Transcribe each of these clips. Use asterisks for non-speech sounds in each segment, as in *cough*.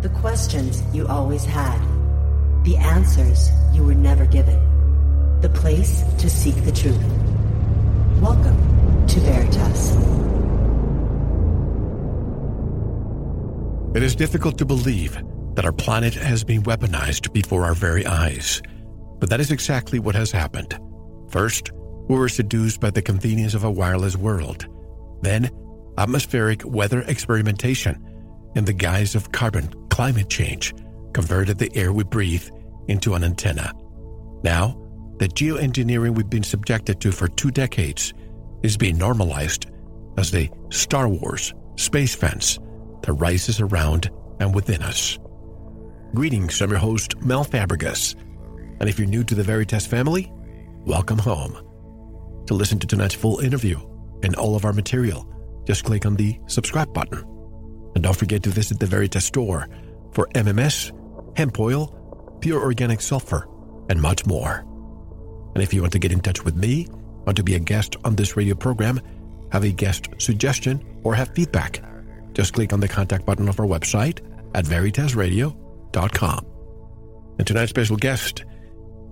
The questions you always had. The answers you were never given. The place to seek the truth. Welcome to Veritas. It is difficult to believe that our planet has been weaponized before our very eyes. But that is exactly what has happened. First, we were seduced by the convenience of a wireless world. Then, atmospheric weather experimentation in the guise of carbon climate change converted the air we breathe into an antenna. Now, the geoengineering we've been subjected to for two decades is being normalized as the Star Wars space fence that rises around and within us. Greetings, I'm your host, Mel Fabregas. And if you're new to the Veritas family, welcome home. To listen to tonight's full interview and all of our material, just click on the subscribe button. And don't forget to visit the Veritas store for MMS, hemp oil, pure organic sulfur, and much more. And if you want to get in touch with me, want to be a guest on this radio program, have a guest suggestion, or have feedback, just click on the contact button of our website at veritasradio.com. And tonight's special guest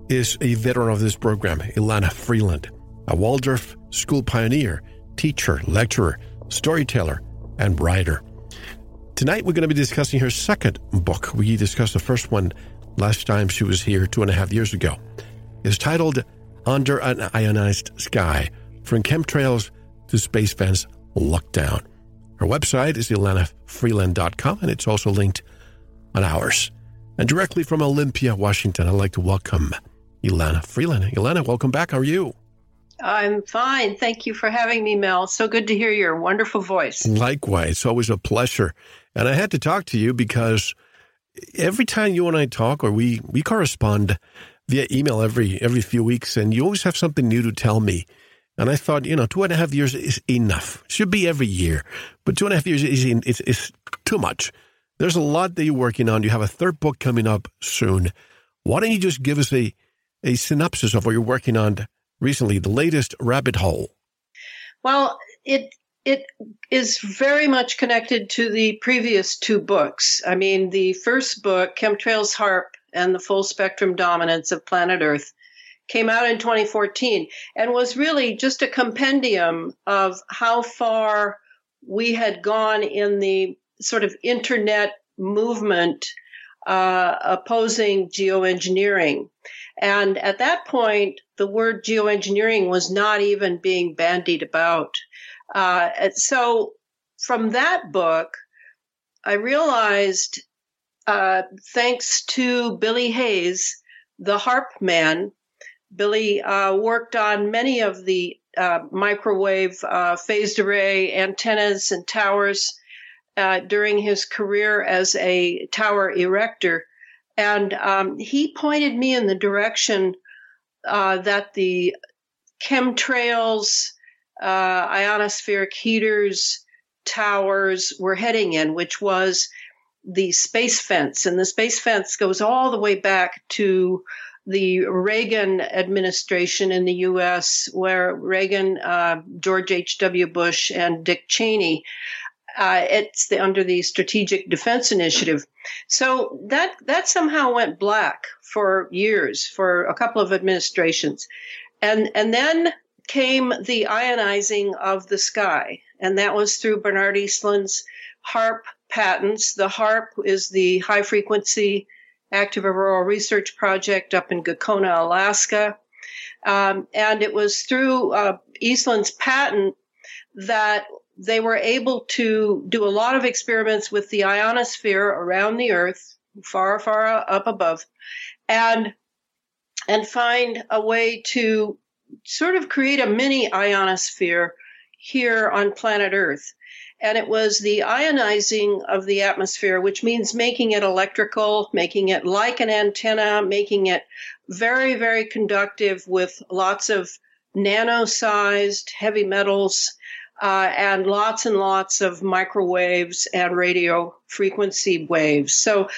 is a veteran of this program, Elana Freeland a Waldorf school pioneer, teacher, lecturer, storyteller, and writer. Tonight, we're going to be discussing her second book. We discussed the first one last time she was here two and a half years ago. It's titled Under an Ionized Sky From Chemtrails to Space Fence Lockdown. Her website is elanafreeland.com, and it's also linked on ours. And directly from Olympia, Washington, I'd like to welcome Elana Freeland. Elana, welcome back. How are you? I'm fine. Thank you for having me, Mel. So good to hear your wonderful voice. Likewise. It's always a pleasure. And I had to talk to you because every time you and I talk or we, we correspond via email every every few weeks and you always have something new to tell me. And I thought, you know, two and a half years is enough. Should be every year. But two and a half years is, is, is too much. There's a lot that you're working on. You have a third book coming up soon. Why don't you just give us a, a synopsis of what you're working on recently, the latest rabbit hole? Well, it it is very much connected to the previous two books. I mean, the first book, Chemtrails HAARP and the Full Spectrum Dominance of Planet Earth, came out in 2014 and was really just a compendium of how far we had gone in the sort of internet movement uh, opposing geoengineering. And at that point, the word geoengineering was not even being bandied about. Uh, so from that book, I realized, uh, thanks to Billy Hayes, the HAARP man, Billy uh, worked on many of the uh, microwave uh, phased array antennas and towers uh, during his career as a tower erector. And um, he pointed me in the direction uh, that the chemtrails, uh, ionospheric heaters, towers were heading in, which was the space fence. And the space fence goes all the way back to the Reagan administration in the U.S., where Reagan, uh, George H.W. Bush, and Dick Cheney uh, it's the, under the Strategic Defense Initiative. So that that somehow went black for years, for a couple of administrations, and and then came the ionizing of the sky, and that was through Bernard Eastlund's HAARP patents. The HAARP is the high frequency active auroral research project up in Gakona, Alaska. Um, and it was through uh, Eastlund's patent that they were able to do a lot of experiments with the ionosphere around the Earth, far, far up above, and and find a way to sort of create a mini ionosphere here on planet Earth. And it was the ionizing of the atmosphere, which means making it electrical, making it like an antenna, making it very, very conductive with lots of nano sized heavy metals uh, and lots and lots of microwaves and radio frequency waves. So,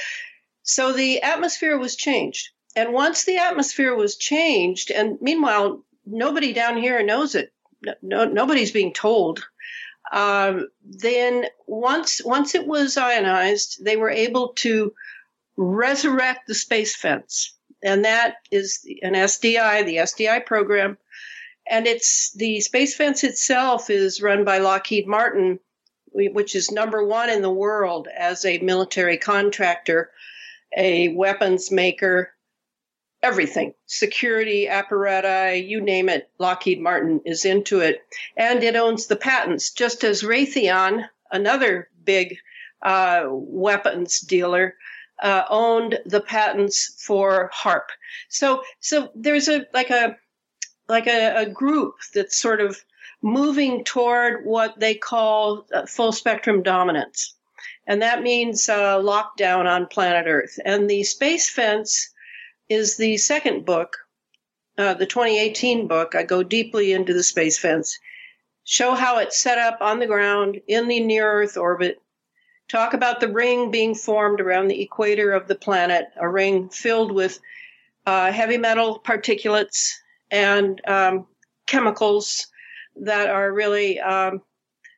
so the atmosphere was changed. And once the atmosphere was changed, and meanwhile, nobody down here knows it. No, nobody's being told. Um, then once once it was ionized, they were able to resurrect the space fence, and that is an SDI, the SDI program, and it's the space fence itself is run by Lockheed Martin, which is number one in the world as a military contractor, a weapons maker, everything. Security apparatus you name it lockheed martin is into it. And it owns the patents just as raytheon another big uh, weapons dealer uh, owned the patents for HAARP. So so there's a like a like a, a group that's sort of moving toward what they call uh, full spectrum dominance. And that means uh, lockdown on planet earth. And the space fence is the second book, uh, the 2018 book. I go deeply into the space fence, show how it's set up on the ground in the near Earth orbit, talk about the ring being formed around the equator of the planet, a ring filled with uh, heavy metal particulates and um, chemicals that are really um,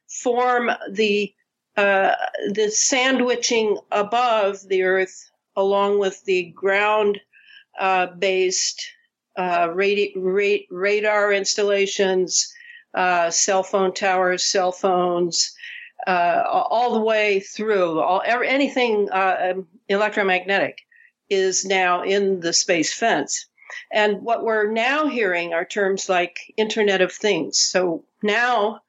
form the uh, the sandwiching above the Earth, along with the ground uh, based uh, radi- ra- radar installations, uh, cell phone towers, cell phones, uh, all the way through. All anything uh, um, electromagnetic is now in the space fence. And what we're now hearing are terms like Internet of Things. So now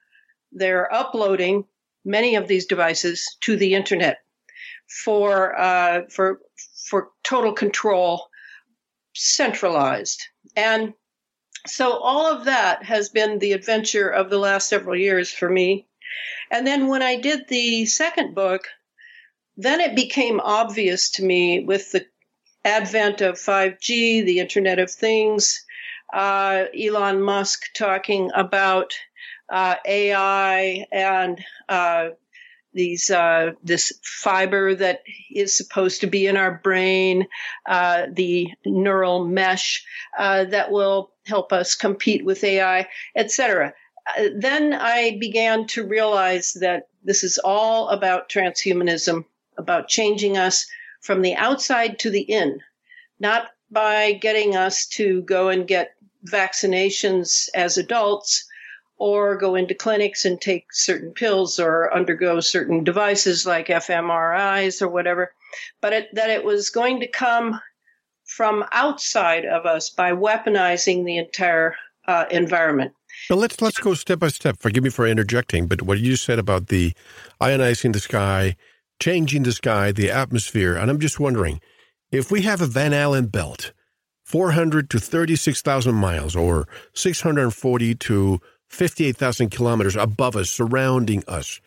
they're uploading many of these devices to the internet for uh, for for total control centralized. And so all of that has been the adventure of the last several years for me. And then when I did the second book, then it became obvious to me with the advent of 5G, the Internet of Things, uh, Elon Musk talking about uh, AI and uh, these uh, this fiber that is supposed to be in our brain, uh, the neural mesh uh, that will help us compete with AI, etc. Uh, then I began to realize that this is all about transhumanism, about changing us from the outside to the in, not by getting us to go and get vaccinations as adults or go into clinics and take certain pills or undergo certain devices like fMRIs or whatever, but it, that it was going to come from outside of us by weaponizing the entire uh, environment. Now let's let's go step by step. Forgive me for interjecting, but what you said about the ionizing the sky, changing the sky, the atmosphere, and I'm just wondering if we have a Van Allen belt, 400 to 36,000 miles, or 640 to 58,000 kilometers above us, surrounding us.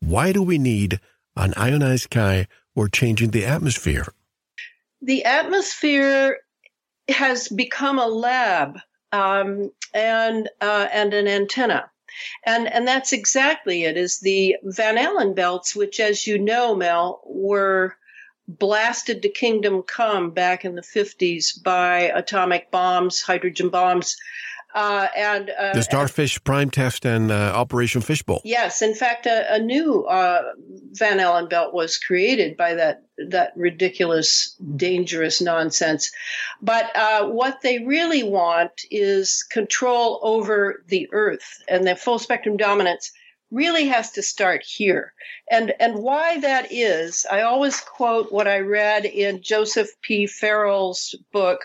Why do we need an ionized sky or changing the atmosphere? The atmosphere has become a lab um, and uh, and an antenna. And and that's exactly it. Is the Van Allen belts, which, as you know, Mel, were blasted to kingdom come back in the 50s by atomic bombs, hydrogen bombs, uh, and uh, the Starfish Prime Test and uh, Operation Fishbowl. Yes, in fact, a, a new uh, Van Allen belt was created by that that ridiculous, dangerous nonsense. But uh, what they really want is control over the Earth, and the full spectrum dominance really has to start here. And and why that is, I always quote what I read in Joseph P. Farrell's book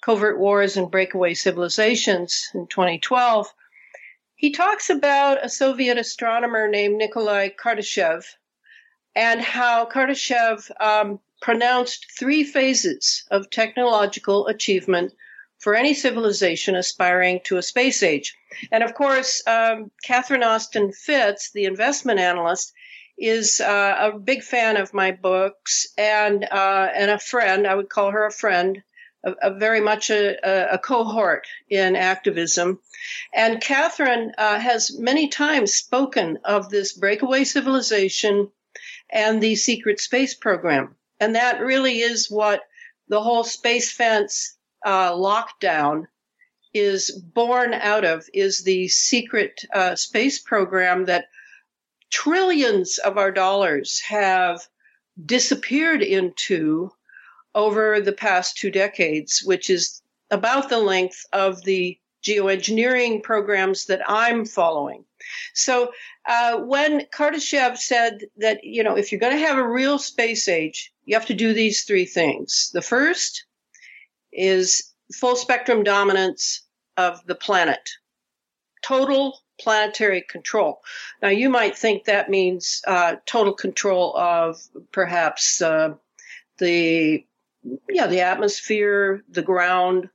Covert Wars and Breakaway Civilizations in 2012, he talks about a Soviet astronomer named Nikolai Kardashev and how Kardashev um, pronounced three phases of technological achievement for any civilization aspiring to a space age. And of course, um, Catherine Austin Fitts, the investment analyst, is uh, a big fan of my books and uh, and a friend. I would call her a friend a, a very much a, a, cohort in activism. And Catherine uh, has many times spoken of this breakaway civilization and the secret space program. And that really is what the whole space fence uh, lockdown is born out of is the secret uh, space program that trillions of our dollars have disappeared into over the past two decades, which is about the length of the geoengineering programs that I'm following. So uh, when Kardashev said that, you know, if you're going to have a real space age, you have to do these three things. The first is full spectrum dominance of the planet, total planetary control. Now, you might think that means uh, total control of perhaps uh, the yeah the atmosphere, the ground,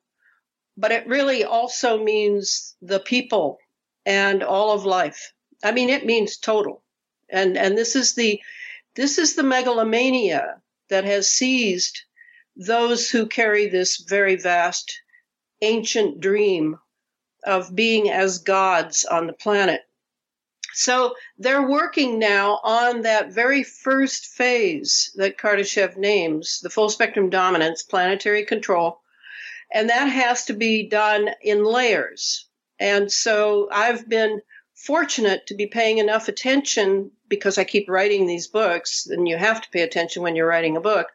but it really also means the people and all of life. I mean, it means total, and and this is the this is the megalomania that has seized those who carry this very vast ancient dream of being as gods on the planet. So they're working now on that very first phase that Kardashev names, the full spectrum dominance, planetary control. And that has to be done in layers. And so I've been fortunate to be paying enough attention because I keep writing these books, and you have to pay attention when you're writing a book,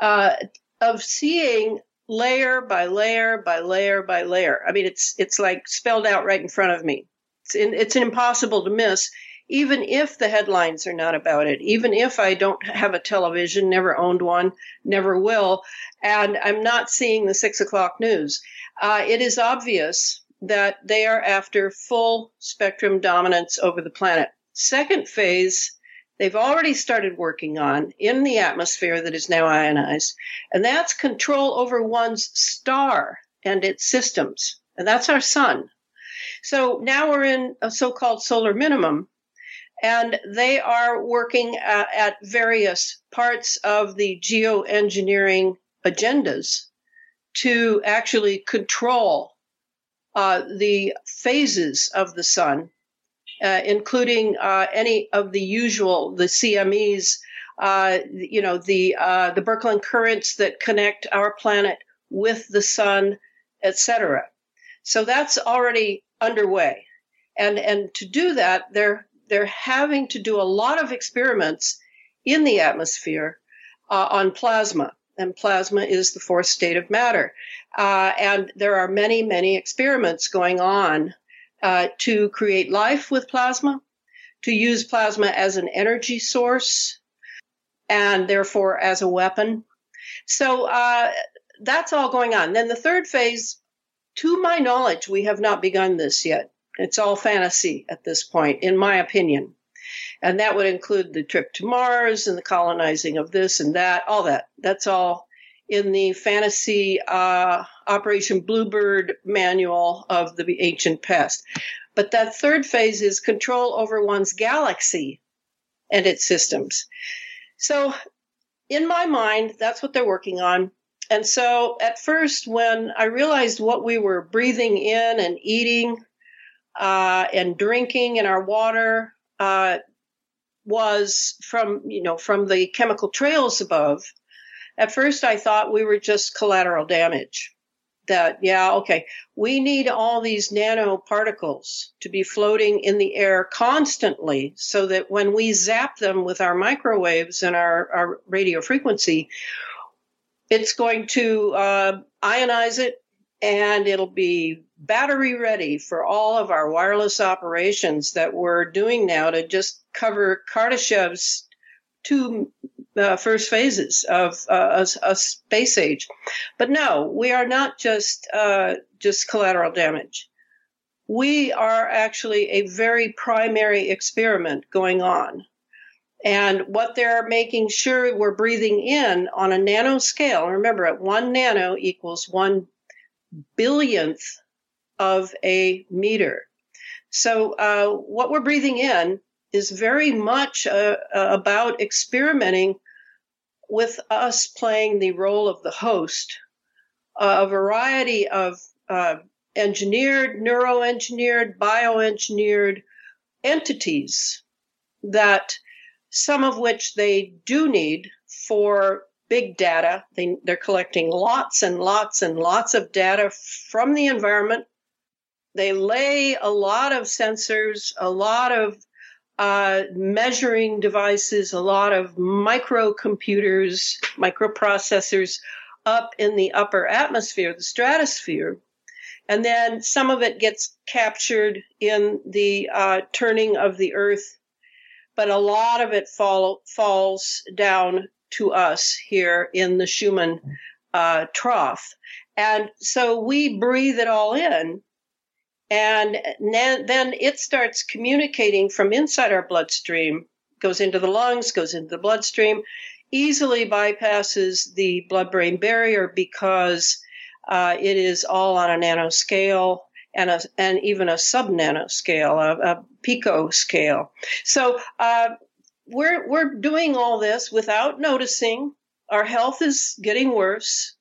uh, of seeing layer by layer by layer by layer. I mean, it's it's like spelled out right in front of me. It's in, it's impossible to miss, even if the headlines are not about it. Even if I don't have a television, never owned one, never will, and I'm not seeing the six o'clock news. Uh, it is obvious that they are after full spectrum dominance over the planet. Second phase they've already started working on in the atmosphere that is now ionized, and that's control over one's star and its systems. And that's our sun. So now we're in a so called solar minimum, and they are working uh, at various parts of the geoengineering agendas to actually control uh, the phases of the sun uh, including uh, any of the usual, the CMEs, uh, you know, the uh, the Birkeland currents that connect our planet with the sun, etc. So that's already underway, and and to do that, they're they're having to do a lot of experiments in the atmosphere uh, on plasma and plasma is the fourth state of matter. Uh, and there are many, many experiments going on uh, to create life with plasma, to use plasma as an energy source, and therefore as a weapon. So uh, that's all going on. Then the third phase, to my knowledge, we have not begun this yet. It's all fantasy at this point, in my opinion. And that would include the trip to Mars and the colonizing of this and that, all that. That's all in the fantasy uh, Operation Bluebird manual of the ancient past. But that third phase is control over one's galaxy and its systems. So, in my mind, that's what they're working on. And so, at first, when I realized what we were breathing in and eating uh, and drinking in our water uh, was from, you know, from the chemical trails above, at first, I thought we were just collateral damage. That, yeah, okay, we need all these nanoparticles to be floating in the air constantly so that when we zap them with our microwaves and our, our radio frequency, it's going to uh, ionize it and it'll be battery ready for all of our wireless operations that we're doing now to just cover Kardashev's two uh, first phases of uh, a, a, space age. But no, we are not just uh, just collateral damage. We are actually a very primary experiment going on. And what they're making sure we're breathing in on a nano scale, remember at one nano equals one billionth of a meter. So uh, what we're breathing in is very much uh, uh, about experimenting with us playing the role of the host. Uh, a variety of uh, engineered, neuroengineered, bioengineered entities that some of which they do need for big data. They, they're collecting lots and lots and lots of data from the environment. They lay a lot of sensors, a lot of uh, measuring devices, a lot of microcomputers, microprocessors up in the upper atmosphere, the stratosphere. And then some of it gets captured in the uh, turning of the Earth, but a lot of it fall, falls down to us here in the Schumann uh, trough. And so we breathe it all in. And then it starts communicating from inside our bloodstream, goes into the lungs, goes into the bloodstream, easily bypasses the blood brain barrier because uh, it is all on a nanoscale and a, and even a sub nanoscale, a, a pico scale. So uh, we're we're doing all this without noticing. Our health is getting worse.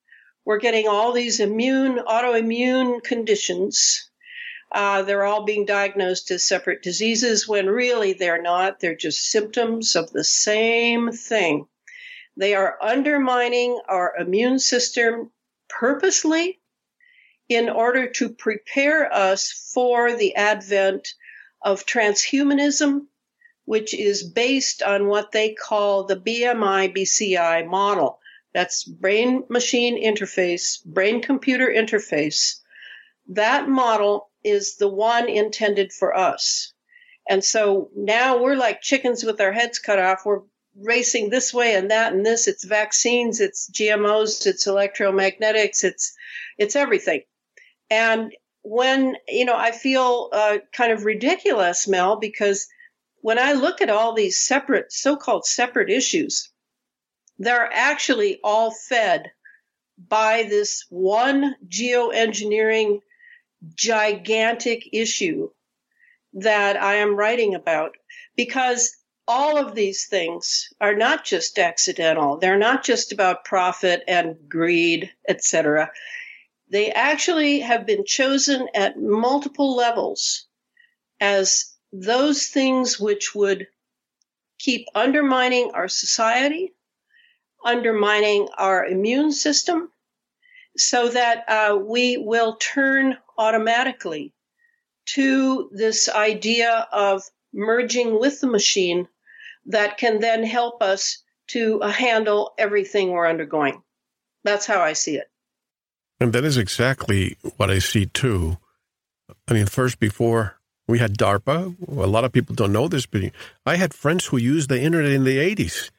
We're getting all these immune autoimmune conditions. Uh, they're all being diagnosed as separate diseases when really they're not. They're just symptoms of the same thing. They are undermining our immune system purposely in order to prepare us for the advent of transhumanism, which is based on what they call the BMI BCI model. That's brain machine interface, brain computer interface. That model is the one intended for us. And so now we're like chickens with our heads cut off. We're racing this way and that and this. It's vaccines, it's GMOs, it's electromagnetics, it's it's everything. And when you know, I feel uh, kind of ridiculous, Mel, because when I look at all these separate, so-called separate issues, they're actually all fed by this one geoengineering gigantic issue that I am writing about because all of these things are not just accidental. They're not just about profit and greed, etc. They actually have been chosen at multiple levels as those things which would keep undermining our society, undermining our immune system, so that uh, we will turn automatically to this idea of merging with the machine that can then help us to uh, handle everything we're undergoing. That's how I see it. And that is exactly what I see too. I mean, first, before we had DARPA, a lot of people don't know this, but I had friends who used the internet in the 80s.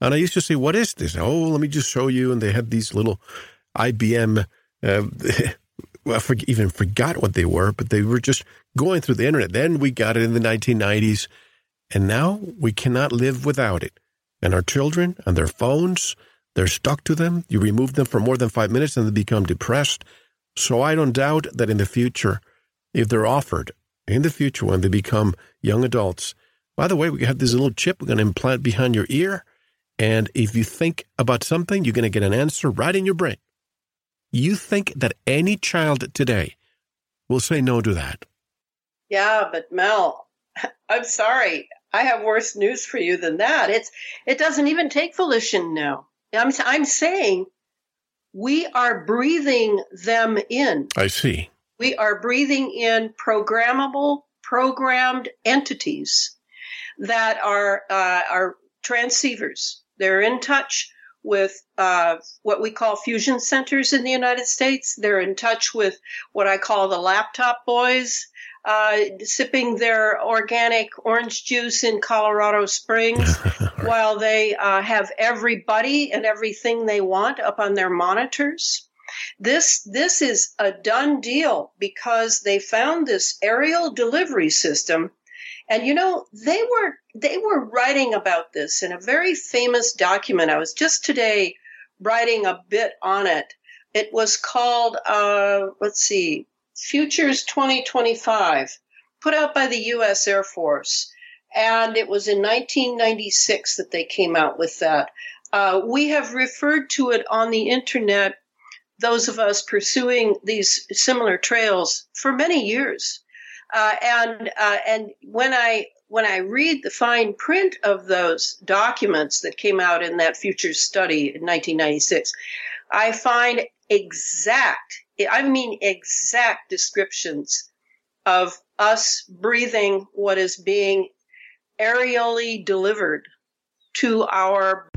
And I used to say, What is this? Oh, let me just show you. And they had these little IBM, uh, *laughs* I even forgot what they were, but they were just going through the internet. Then we got it in the 1990s and now we cannot live without it. And our children and their phones, they're stuck to them. You remove them for more than five minutes and they become depressed. So I don't doubt that in the future, if they're offered, in the future when they become young adults, by the way, we have this little chip we're going to implant behind your ear. And if you think about something, you're going to get an answer right in your brain. You think that any child today will say no to that? Yeah, but Mel, *laughs* I'm sorry. I have worse news for you than that. It's it doesn't even take volition now. I'm I'm saying we are breathing them in. I see. We are breathing in programmable, programmed entities that are uh, are transceivers. They're in touch with uh, what we call fusion centers in the United States. They're in touch with what I call the laptop boys uh, sipping their organic orange juice in Colorado Springs *laughs* while they uh, have everybody and everything they want up on their monitors. This this is a done deal because they found this aerial delivery system and you know they were they were writing about this in a very famous document. I was just today writing a bit on it. It was called uh, let's see Futures 2025, put out by the U.S. Air Force. And it was in 1996 that they came out with that. Uh, we have referred to it on the internet, those of us pursuing these similar trails for many years. Uh, and uh, and when I when I read the fine print of those documents that came out in that futures study in 1996, I find exact I mean exact descriptions of us breathing what is being aerially delivered to our.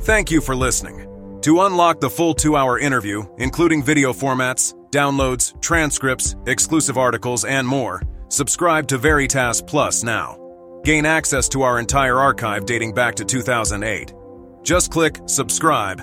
Thank you for listening. To unlock the full two hour interview, including video formats, downloads, transcripts, exclusive articles, and more, subscribe to Veritas Plus now. Gain access to our entire archive dating back to 2008. Just click subscribe